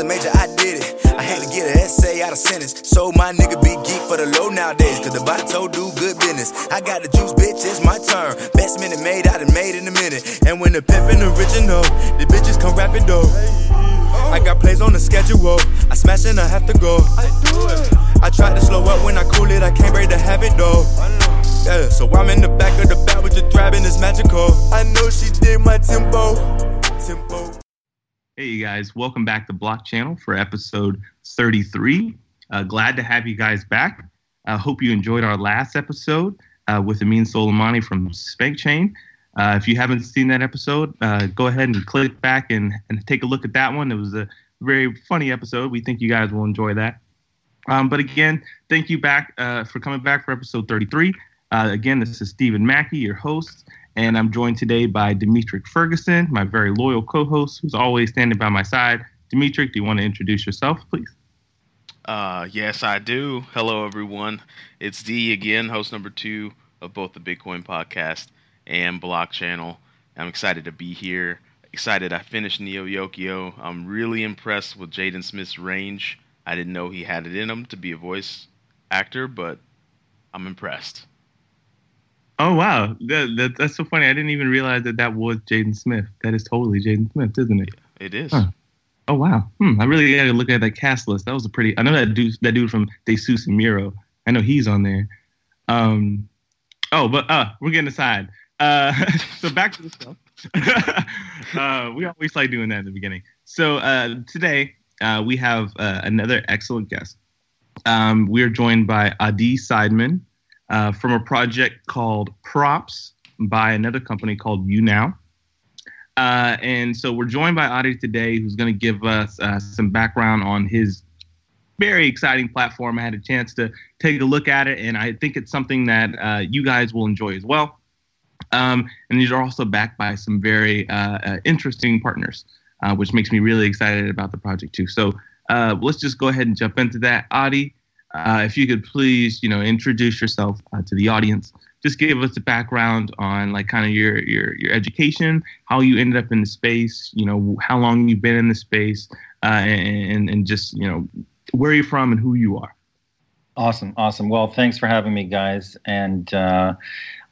a major, I did it. I had to get an essay out of sentence. So my nigga be geek for the low nowadays. Cause the bottle do good business. I got the juice, bitch, it's my turn. Best minute made, I done made in a minute. And when the pimpin' original, the bitches come rapping though. I got plays on the schedule. I smash and I have to go. I do it. I tried to slow up when I cool it. I can't break the habit though. Yeah, so I'm in the back of the back with the thrabbing, it's magical. I know she did my tempo. Tempo. Hey, you guys, welcome back to BlockChannel for episode 33. Uh, glad to have you guys back. I uh, hope you enjoyed our last episode uh, with Amin Soleimani from SpankChain. Uh, if you haven't seen that episode, uh, go ahead and click back and, and take a look at that one. It was a very funny episode. We think you guys will enjoy that. Um, but again, thank you back uh, for coming back for episode 33. again, this is Stephen McKie, your host. And I'm joined today by Dimitri Ferguson, my very loyal co host, who's always standing by my side. Dimitri, do you want to introduce yourself, please? Uh, yes, I do. Hello, everyone. It's D again, host number two of both the Bitcoin podcast and Block Channel. I'm excited to be here. Excited I finished Neo Yokio. I'm really impressed with Jaden Smith's range. I didn't know he had it in him to be a voice actor, but I'm impressed. Oh wow, that, that, that's so funny. I didn't even realize that that was Jaden Smith. That is totally Jaden Smith, isn't it? It is. Huh. Oh wow. Hmm. I really got to look at that cast list. That was a pretty. I know that dude. That dude from Desus and Mero. I know he's on there. Um. Oh, but uh, we're getting aside. Uh, so back to the show. uh, we always like doing that in the beginning. So uh, today uh, we have uh, another excellent guest. Um, we are joined by Adi Sideman uh, from a project called Props by another company called YouNow. Uh, and so we're joined by Adi today, who's going to give us uh, some background on his very exciting platform. I had a chance to take a look at it, and I think it's something that uh, you guys will enjoy as well. Um, and these are also backed by some very uh, interesting partners, which makes me really excited about the project too. So let's just go ahead and jump into that. Adi, uh, if you could please, you know, introduce yourself uh, to the audience. Just give us a background on like kind of your your your education, how you ended up in the space, you know, how long you've been in the space, uh, and and just you know where you're from and who you are. Awesome, awesome. Well, thanks for having me, guys. And uh,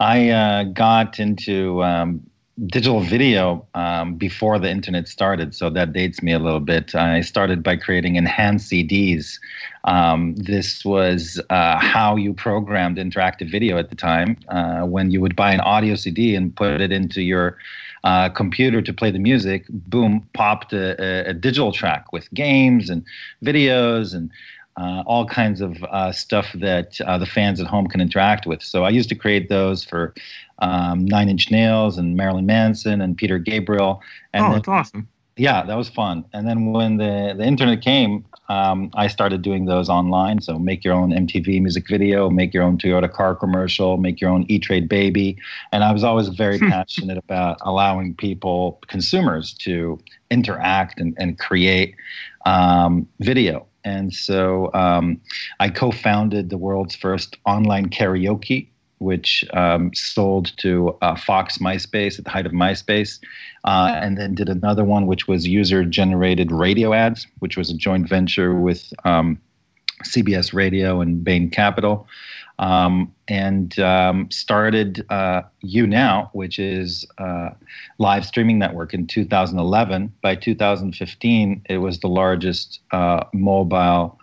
I uh, got into um, digital video um, before the internet started, so that dates me a little bit. I started by creating enhanced CDs. Um, this was uh, how you programmed interactive video at the time. Uh, when you would buy an audio CD and put it into your uh, computer to play the music, boom, popped a, a, digital track with games and videos and uh, all kinds of uh, stuff that uh, the fans at home can interact with. So I used to create those for um, Nine Inch Nails and Marilyn Manson and Peter Gabriel. And oh, that's awesome. Yeah, that was fun. And then when the, the internet came, um, I started doing those online. So make your own MTV music video, make your own Toyota car commercial, make your own E Trade baby. And I was always very passionate about allowing people, consumers, to interact and, and create um, video. And so um, I co founded the world's first online karaoke which um, sold to uh, Fox MySpace at the height of MySpace, uh, and then did another one which was user generated radio ads, which was a joint venture with um, CBS Radio and Bain Capital. Um, and um, started uh, YouNow, which is a live streaming network in 2011. By 2015, it was the largest uh, mobile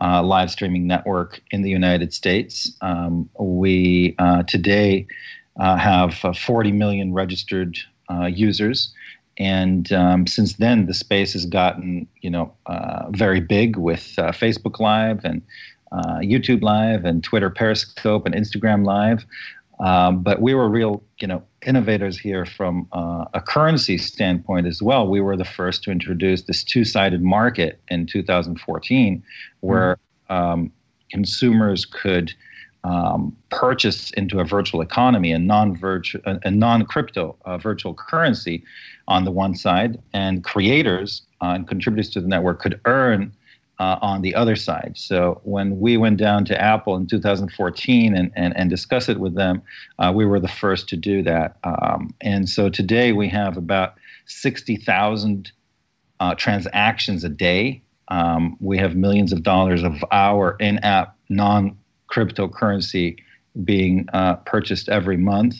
uh, live streaming network in the United States. Um, we uh, today uh, have uh, 40 million registered uh, users. And um, since then, the space has gotten, you know, uh, very big with Facebook Live and YouTube Live and Twitter Periscope and Instagram Live. Um, but we were real, you know, innovators here from uh, a currency standpoint as well. We were the first to introduce this two-sided market in 2014, where mm-hmm. um, consumers could um, purchase into a virtual economy, a non-virtual, a, non-crypto uh, virtual currency, on the one side, and creators uh, and contributors to the network could earn uh, on the other side. So when we went down to Apple in 2014 and, and, and discussed it with them, uh, we were the first to do that. Um, and so today we have about 60,000 uh, transactions a day Um, we have millions of dollars of our in-app non-cryptocurrency being uh, purchased every month.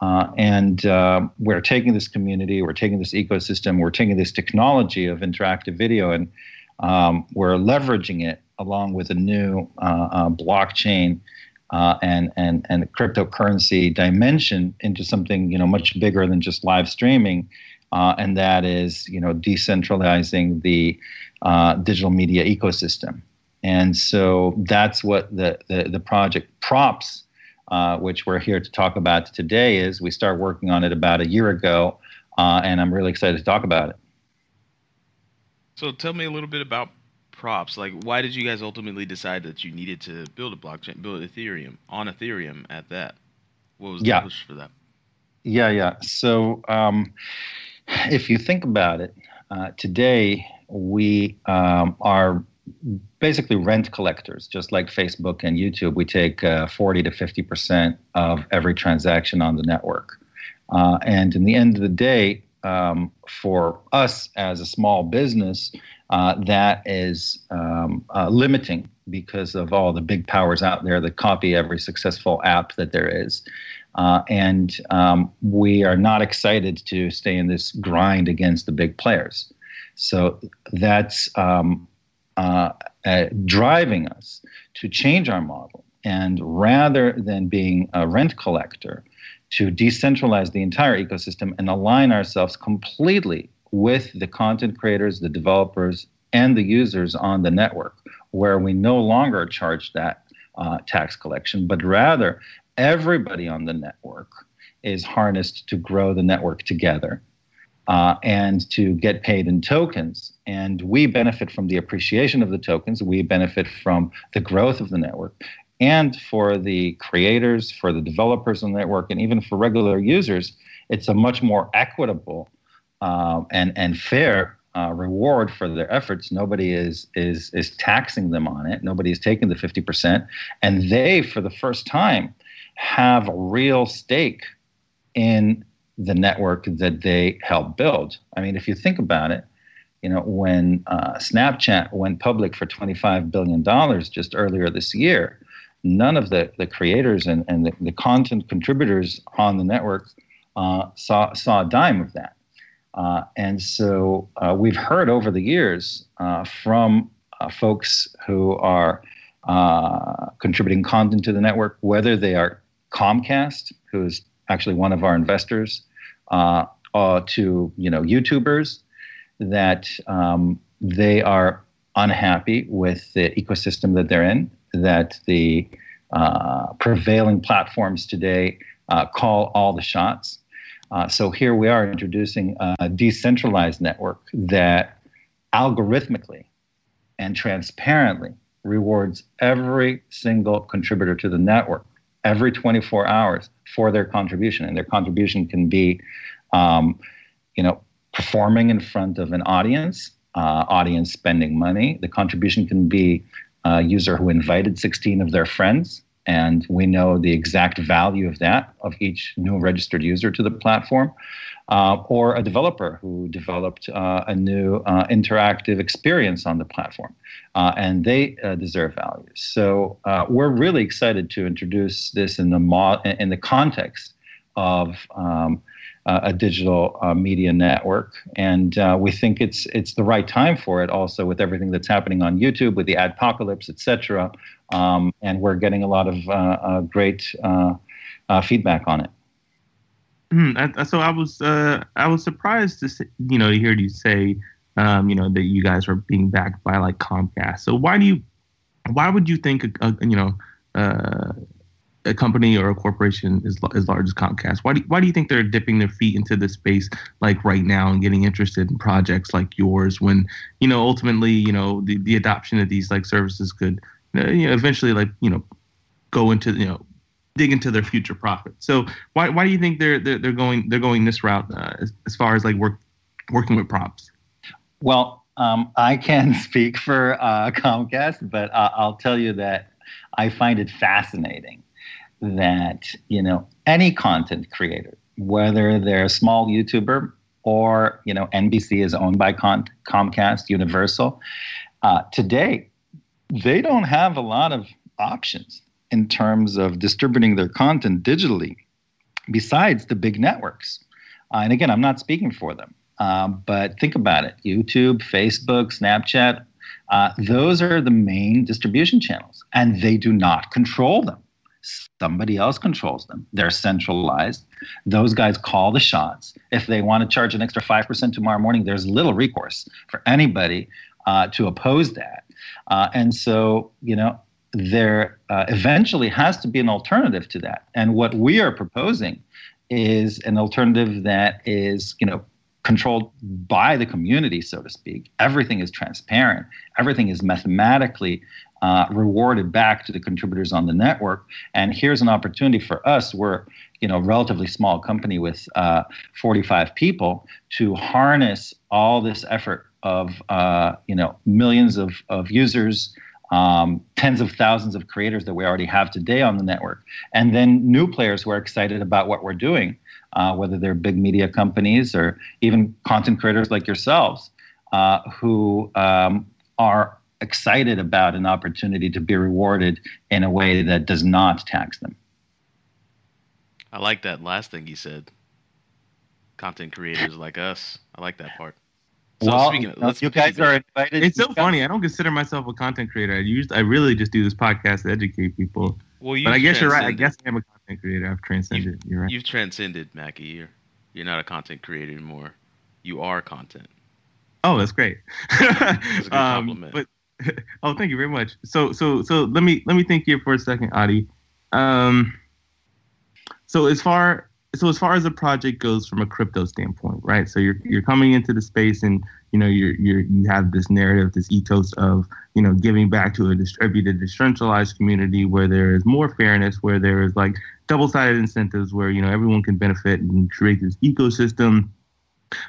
Uh, and uh, we're taking this community, we're taking this ecosystem, we're taking this technology of interactive video, and um, we're leveraging it along with a new uh, uh, blockchain uh, and and and cryptocurrency dimension into something you know much bigger than just live streaming, and that is you know decentralizing the digital media ecosystem. And so that's what the, the, the project props uh, which we're here to talk about today, is we started working on it about a year ago, uh, and I'm really excited to talk about it. So tell me a little bit about props. Like, why did you guys ultimately decide that you needed to build a blockchain, build Ethereum on Ethereum at that? What was the yeah. push for that? Yeah, yeah. So um, if you think about it, uh, today we um, are basically rent collectors, just like Facebook and YouTube. We take uh, 40 to 50 percent of every transaction on the network. Uh, and in the end of the day, um, for us as a small business, uh, that is um, uh, limiting because of all the big powers out there that copy every successful app that there is. Uh, and um, we are not excited to stay in this grind against the big players. So that's um, uh, uh, driving us to change our model. And rather than being a rent collector, to decentralize the entire ecosystem and align ourselves completely with the content creators, the developers, and the users on the network, where we no longer charge that uh, tax collection, but rather everybody on the network is harnessed to grow the network together uh, and to get paid in tokens. And we benefit from the appreciation of the tokens. We benefit from the growth of the network. And for the creators, for the developers on the network, and even for regular users, it's a much more equitable uh, and, and fair uh, reward for their efforts. Nobody is, is, is taxing them on it. Nobody is taking the 50%. And they, for the first time, have a real stake in the network that they helped build. I mean, if you think about it, you know, when uh, Snapchat went public for $25 billion just earlier this year, none of the, the creators and, and the, the content contributors on the network uh, saw, saw a dime of that. Uh, and so uh, we've heard over the years uh, from uh, folks who are contributing content to the network, whether they are Comcast, who's actually one of our investors, uh, uh, to you know YouTubers that um, they are unhappy with the ecosystem that they're in. That the uh, prevailing platforms today uh, call all the shots. Uh, so here we are introducing a decentralized network that algorithmically and transparently rewards every single contributor to the network every 24 hours for their contribution, and their contribution can be, um, you know, performing in front of an audience, uh, audience spending money. The contribution can be a user who invited 16 of their friends, and we know the exact value of that of each new registered user to the platform uh, or a developer who developed uh, a new uh, interactive experience on the platform. Uh, and they uh, deserve value. So uh, we're really excited to introduce this in the, mo- in the context of um, a digital media network. And we think it's, it's the right time for it also with everything that's happening on YouTube, with the adpocalypse, et cetera. Um, and we're getting a lot of great feedback on it. Mm, so I was uh, I was surprised to you know hear you say um, you know that you guys are being backed by like Comcast. So why do you why would you think a, a you know uh, a company or a corporation as, as large as Comcast why do why do you think they're dipping their feet into this space like right now and getting interested in projects like yours when you know ultimately you know the, the adoption of these like services could uh, you know eventually like you know go into you know dig into their future profit. So why why do you think they're they're, they're going they're going this route uh, as, as far as like work working with props? Well, um, I can speak for uh, Comcast, but uh, I'll tell you that I find it fascinating that you know any content creator, whether they're a small YouTuber or you know NBC is owned by Comcast, Universal, Uh, today, they don't have a lot of options in terms of distributing their content digitally besides the big networks. Uh, and again, I'm not speaking for them, um, but think about it YouTube, Facebook, Snapchat, uh, those are the main distribution channels, and they do not control them. Somebody else controls them. They're centralized. Those guys call the shots. If they want to charge an extra 5% tomorrow morning, there's little recourse for anybody uh, to oppose that. Uh, and so, you know, there uh, eventually has to be an alternative to that. And what we are proposing is an alternative that is, you know, controlled by the community, so to speak. Everything is transparent. Everything is mathematically uh, rewarded back to the contributors on the network. And here's an opportunity for us. We're you know relatively small company with uh, 45 people to harness all this effort of uh, you know millions of, of users um, tens of thousands of creators that we already have today on the network, and then new players who are excited about what we're doing, uh, whether they're big media companies or even content creators like yourselves, uh, who um, are excited about an opportunity to be rewarded in a way that does not tax them. I like that last thing he said. Content creators like us. I like that part. So well, speaking of, let's you guys are invited. It's so funny. I don't consider myself a content creator. I used I really just do this podcast to educate people. Well, but I guess you're right. I guess I'm a content creator. I've transcended. You've, you're right. You've transcended, McKie. You're you're not a content creator anymore. You are content. Oh, that's great. that's a good um, compliment. But oh, thank you very much. So so so let me let me think here for a second, Adi. Um, so as far so as far as the project goes from a crypto standpoint, right? So you're you're coming into the space and you know you're you're you have this narrative, this ethos of you know giving back to a distributed, decentralized community where there is more fairness, where there is like double-sided incentives, where you know everyone can benefit and create this ecosystem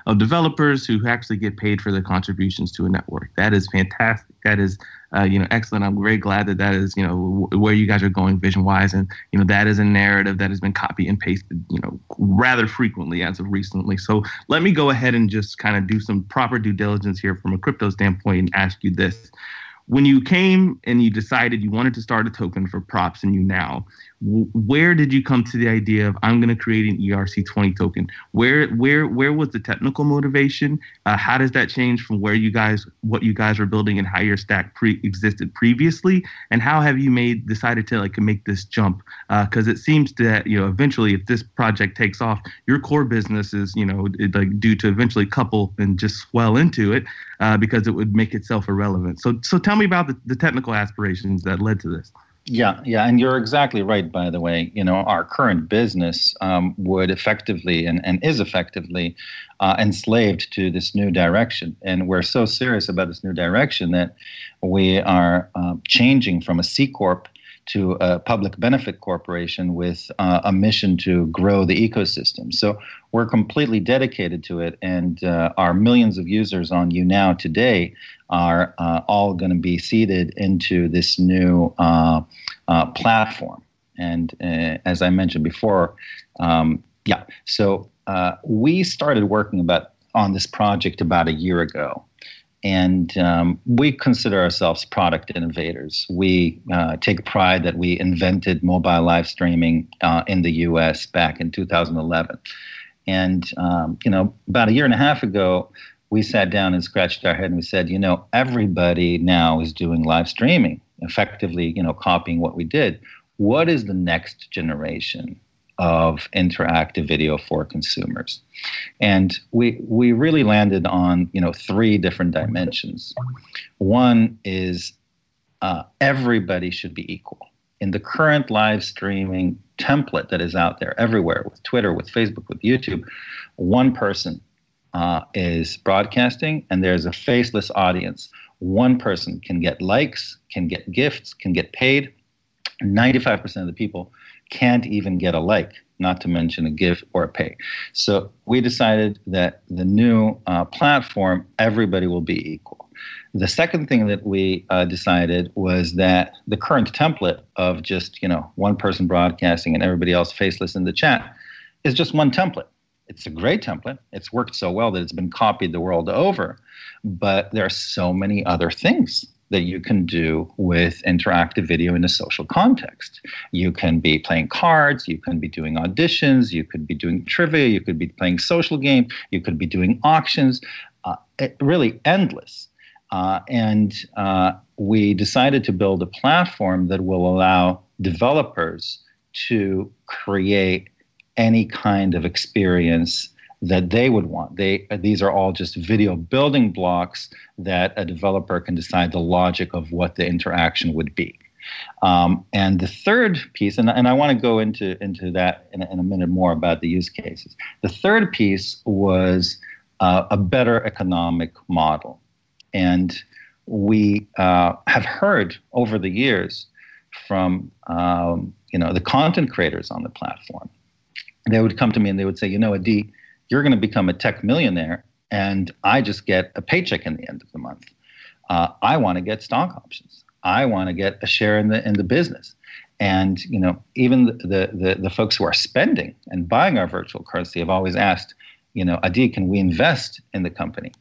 of developers who actually get paid for their contributions to a network. That is fantastic. That is, uh, you know, excellent. I'm very glad that that is, you know, w- where you guys are going vision wise, and you know that is a narrative that has been copy and pasted, you know, rather frequently as of recently. So let me go ahead and just kind of do some proper due diligence here from a crypto standpoint and ask you this: when you came and you decided you wanted to start a token for props and YouNow where did you come to the idea of i'm going to create an erc20 token where where where was the technical motivation? Uh, how does that change from where you guys what you guys were building and how your stack pre existed previously? And how have you made decided to like make this jump? Because uh, it seems that you know eventually if this project takes off your core business is you know like due to eventually couple and just swell into it uh, because it would make itself irrelevant. So so tell me about the, the technical aspirations that led to this yeah, yeah, and you're exactly right. By the way, you know our current business um, would effectively and, and is effectively uh, enslaved to this new direction, and we're so serious about this new direction that we are uh, changing from a C corp to a public benefit corporation with uh, a mission to grow the ecosystem. So we're completely dedicated to it, and uh, our millions of users on YouNow today are uh, all going to be seeded into this new uh, uh, platform. And uh, as I mentioned before, um, yeah, so we started working about on this project about a year ago and um, we consider ourselves product innovators. We uh, take pride that we invented mobile live streaming uh, in the U.S. back in 2011. And um, you know, about a year and a half ago, we sat down and scratched our head and we said, you know, everybody now is doing live streaming, effectively, you know, copying what we did. What is the next generation? Of interactive video for consumers. And we we really landed on you know three different dimensions. One is uh, everybody should be equal. In the current live streaming template that is out there everywhere with Twitter, with Facebook, with YouTube, one person uh, is broadcasting and there's a faceless audience. One person can get likes, can get gifts, can get paid. 95% of the people can't even get a like, not to mention a gift or a pay. So we decided that the new uh, platform, everybody will be equal. The second thing that we uh, decided was that the current template of just you know one person broadcasting and everybody else faceless in the chat is just one template. It's a great template. It's worked so well that it's been copied the world over. But there are so many other things that you can do with interactive video in a social context. You can be playing cards, you can be doing auditions, you could be doing trivia, you could be playing social game, you could be doing auctions. Uh, it, really endless. Uh, and uh, we decided to build a platform that will allow developers to create any kind of experience that they would want. They these are all just video building blocks that a developer can decide the logic of what the interaction would be. Um, and the third piece, and, and I want to go into into that in a, in a, minute more about the use cases. The third piece was uh, a better economic model, and we uh, have heard over the years from um, you know the content creators on the platform. They would come to me and they would say, you know, Adi, you're going to become a tech millionaire, and I just get a paycheck in the end of the month. Uh, I want to get stock options. I want to get a share in the in the business. And you know, even the, the the folks who are spending and buying our virtual currency have always asked, you know, Adi, can we invest in the company?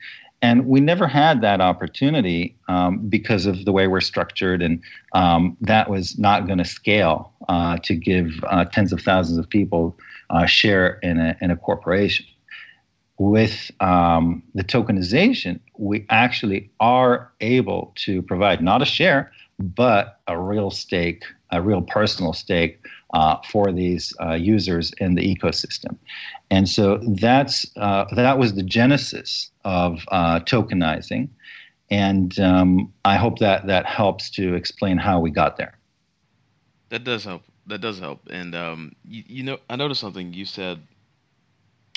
And we never had that opportunity um, because of the way we're structured, and um, that was not going to scale uh, to give uh, tens of thousands of people uh, share in a, in a corporation with um, the tokenization, we actually are able to provide not a share, but a real stake, a real personal stake uh, for these uh, users in the ecosystem. And so that's uh, that was the genesis of uh, tokenizing, and um, I hope that that helps to explain how we got there. That does help. That does help. And um, you, you know, I noticed something you said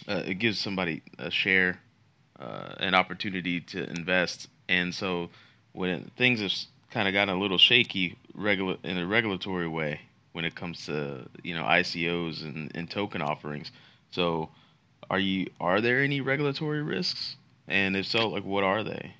uh, it gives somebody a share, uh, an opportunity to invest, and so when things have kind of gotten a little shaky, regular in a regulatory way when it comes to you know ICOs and, and token offerings. So, are you are there any regulatory risks? And if so, like what are they?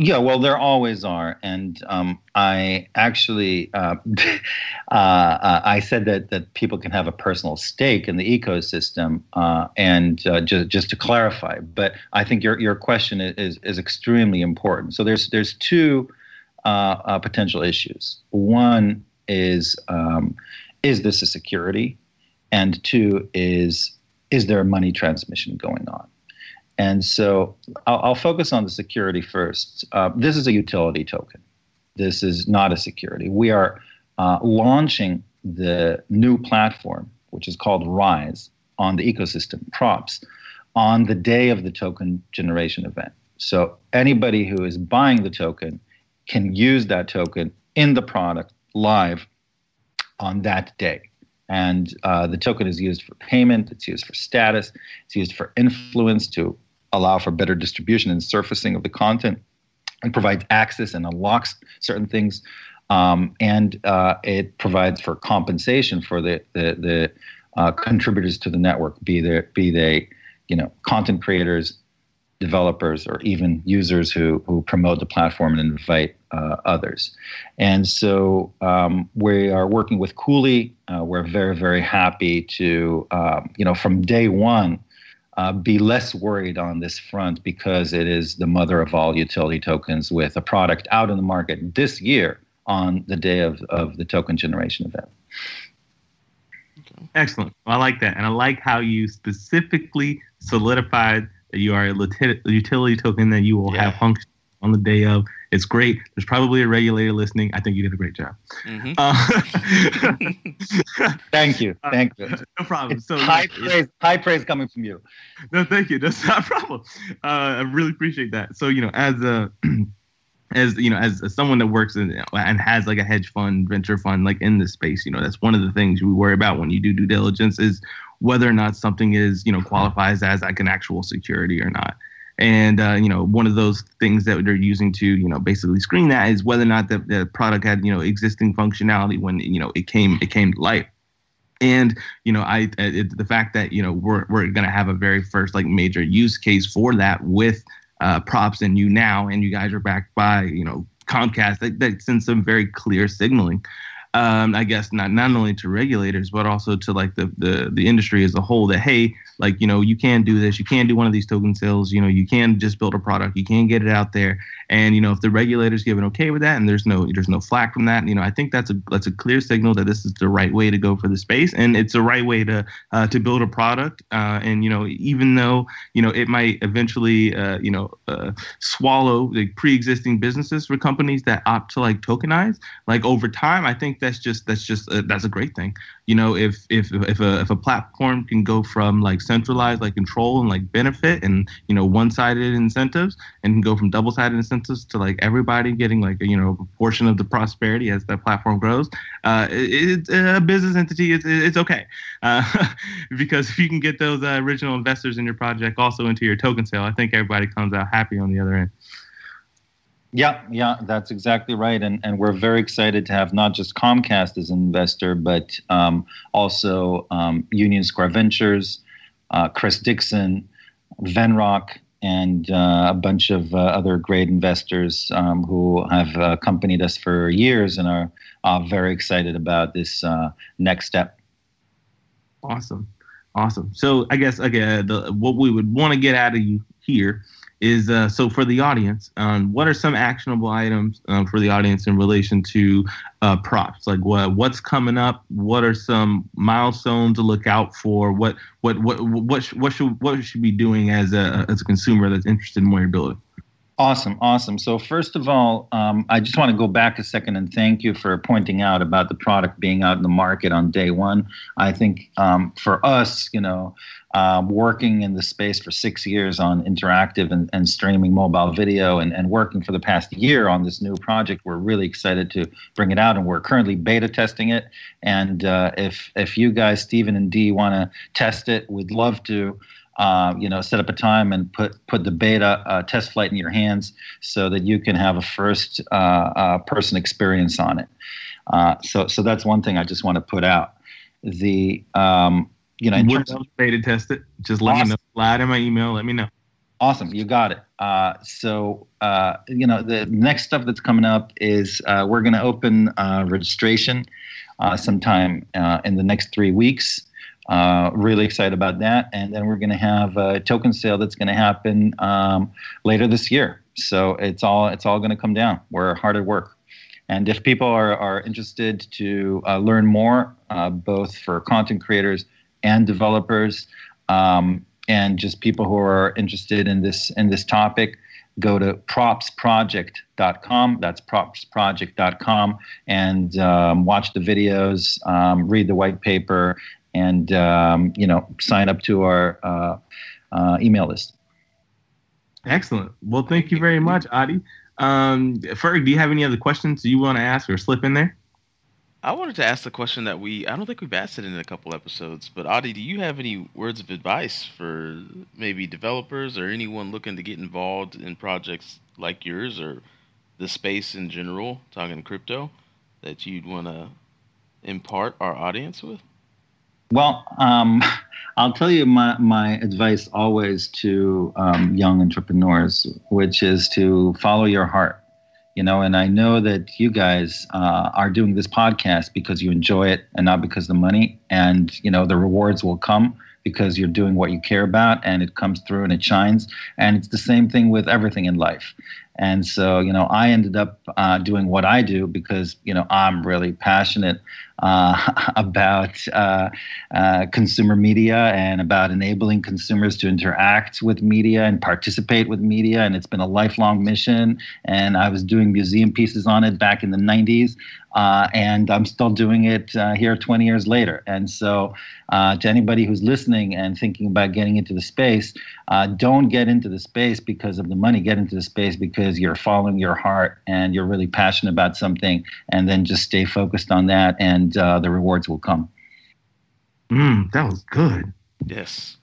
Yeah, well, there always are, and um, I actually uh, uh, uh, I said that that people can have a personal stake in the ecosystem, uh, and uh, just just to clarify, but I think your your question is is extremely important. So there's there's two uh, potential issues. One is um, is this a security, and two is is there money transmission going on? And so I'll, I'll focus on the security first. Uh, this is a utility token. This is not a security. We are uh, launching the new platform, which is called Rise, on the ecosystem props on the day of the token generation event. So anybody who is buying the token can use that token in the product live on that day. And uh, the token is used for payment, it's used for status, it's used for influence to allow for better distribution and surfacing of the content and provides access and unlocks certain things. Um, and uh, it provides for compensation for the the, the uh, contributors to the network, be they be they you know content creators, developers, or even users who who promote the platform and invite uh, others. And so um, we are working with Cooley. Uh, we're very very happy to um, you know from day one uh, be less worried on this front because it is the mother of all utility tokens with a product out in the market this year on the day of, of the token generation event. Excellent. Well, I like that. And I like how you specifically solidified that you are a utility token that you will yeah. have function on the day of. It's great. There's probably a regulator listening. I think you did a great job. Mm-hmm. Uh, thank you. Uh, thank you. No problem. So high praise, high praise coming from you. No, thank you. That's not a problem. Uh, I really appreciate that. So you know, as a as you know, as, as someone that works in and has like a hedge fund, venture fund, like in this space, you know, that's one of the things we worry about when you do due diligence is whether or not something is, you know, qualifies as like an actual security or not. And uh, you know, one of those things that they're using to you know basically screen that is whether or not the, the product had you know existing functionality when you know it came it came to light. And you know, I it, the fact that you know we're we're gonna have a very first like major use case for that with uh, props and YouNow, and you guys are backed by you know Comcast. That, that sends some very clear signaling. Um, I guess not not only to regulators but also to like the, the the industry as a whole that hey like you know you can do this you can do one of these token sales you know you can just build a product you can get it out there. And you know if the regulators give an okay with that and there's no there's no flack from that you know I think that's a that's a clear signal that this is the right way to go for the space and it's the right way to uh, to build a product. Uh, and you know even though you know it might eventually uh, you know uh, swallow the pre-existing businesses for companies that opt to like tokenize like over time I think that's just that's just uh, that's a great thing. You know if if if a if a platform can go from like centralized like control and like benefit and you know one-sided incentives and can go from double-sided incentives to like everybody getting like a, you know a portion of the prosperity as that platform grows uh it's it, a business entity. It's, it's okay. Uh, because if you can get those uh, original investors in your project also into your token sale i think everybody comes out happy on the other end yeah, yeah, that's exactly right, and and we're very excited to have not just Comcast as an investor, but um, also um, Union Square Ventures, uh, Chris Dixon, Venrock, and uh, a bunch of uh, other great investors um, who have accompanied us for years and are uh, very excited about this uh, next step. Awesome, awesome. So I guess again, the, what we would want to get out of you here is uh, so for the audience, um, what are some actionable items um, for the audience in relation to uh, props? Like what what's coming up? What are some milestones to look out for? What what what what sh- what should what should be doing as a as a consumer that's interested in what you're building? Awesome, awesome. So first of all, um, I just want to go back a second and thank you for pointing out about the product being out in the market on day one. I think um, for us, you know, um, working in the space for six years on interactive and, and streaming mobile video and, and working for the past year on this new project, we're really excited to bring it out, and we're currently beta testing it. And uh, if if you guys, Stephen and Dee, want to test it, we'd love to. Uh, you know, set up a time and put put the beta uh, test flight in your hands so that you can have a first uh, uh person experience on it. Uh, so so that's one thing I just want to put out. The um, you know, we're beta test it. Just let awesome. me know. Slide in my email. Let me know. Awesome, you got it. so you know, the next stuff that's coming up is we're going to open registration sometime in the next three weeks. Uh, really excited about that. And then we're going to have a token sale that's going to happen um, later this year. So it's all it's all going to come down. We're hard at work. And if people are, are interested to uh, learn more, uh, both for content creators and developers, um, and just people who are interested in this in this topic, go to propsproject.com. That's propsproject.com and um, watch the videos, um, read the white paper, and um, you know sign up to our uh, uh, email list. Excellent. Well, thank you very much, Adi. Um, Ferg, do you have any other questions you want to ask or slip in there? I wanted to ask the question that we I don't think we've asked it in a couple episodes, but Adi, do you have any words of advice for maybe developers or anyone looking to get involved in projects like yours or the space in general, talking crypto, that you'd want to impart our audience with? Well, um, I'll tell you my, my advice always to um, young entrepreneurs, which is to follow your heart. You know, and I know that you guys uh, are doing this podcast because you enjoy it and not because the money. And, you know, the rewards will come because you're doing what you care about and it comes through and it shines. And it's the same thing with everything in life. And so, you know, I ended up uh, doing what I do because, you know, I'm really passionate uh, about uh, uh, consumer media and about enabling consumers to interact with media and participate with media. And it's been a lifelong mission. And I was doing museum pieces on it back in the 90s. Uh, and I'm still doing it uh, here 20 years later. And so, to anybody who's listening and thinking about getting into the space, don't get into the space because of the money. Get into the space because you're following your heart and you're really passionate about something, and then just stay focused on that. And and uh, the rewards will come. Mm, that was good. Yes.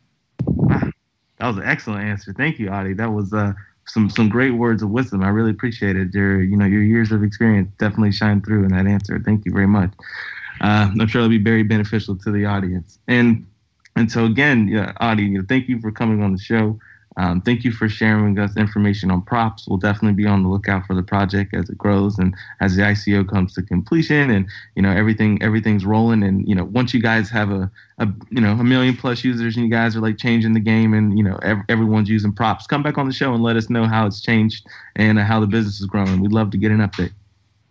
Wow. That was an excellent answer. Thank you, Adi. That was uh, some some great words of wisdom. I really appreciate it. Your you know your years of experience definitely shine through in that answer. Thank you very much. Uh, I'm sure it'll be very beneficial to the audience. And and so again, yeah, Adi, you know, thank you for coming on the show. Um, thank you for sharing with us information on props. We'll definitely be on the lookout for the project as it grows and as the ICO comes to completion and you know everything everything's rolling and you know once you guys have a, a you know a million plus users and you guys are like changing the game and you know ev- everyone's using props, come back on the show and let us know how it's changed and uh, how the business is growing. We'd love to get an update.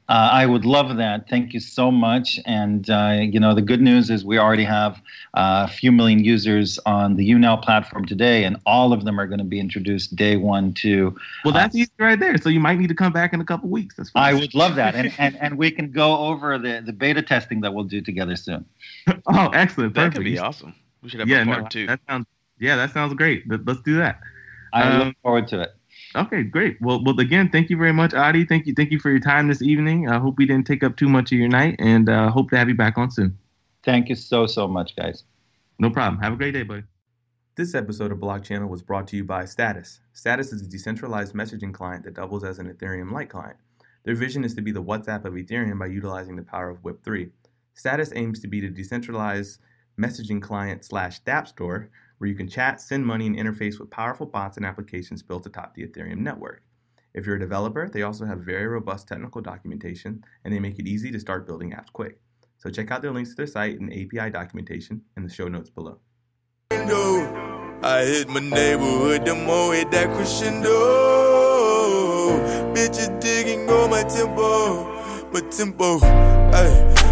Uh, I would love that. Thank you so much. And uh, you know, the good news is we already have uh, a few million users on the YouNow platform today, and all of them are going to be introduced day one to. Well, that's easy right there. So you might need to come back in a couple weeks. That's. I would love that, and, and and we can go over the the beta testing that we'll do together soon. oh, excellent! That could be awesome. We should have yeah, a part no, two. That sounds yeah, that sounds great. Let's do that. I um, look forward to it. Okay, great. Well, well, again, thank you very much, Adi. Thank you, thank you for your time this evening. I hope we didn't take up too much of your night, and uh, hope to have you back on soon. Thank you so so much, guys. No problem. Have a great day, buddy. This episode of BlockChannel was brought to you by Status. Status is a decentralized messaging client that doubles as an Ethereum Lite client. Their vision is to be the WhatsApp of Ethereum by utilizing the power of Web3. Status aims to be the decentralized messaging client slash dApp store where you can chat, send money, and interface with powerful bots and applications built atop the Ethereum network. If you're a developer, they also have very robust technical documentation and they make it easy to start building apps quick. So check out their links to their site and API documentation in the show notes below. I hit my neighborhood, the that crescendo. Bitches digging on my tempo, my tempo. Ay.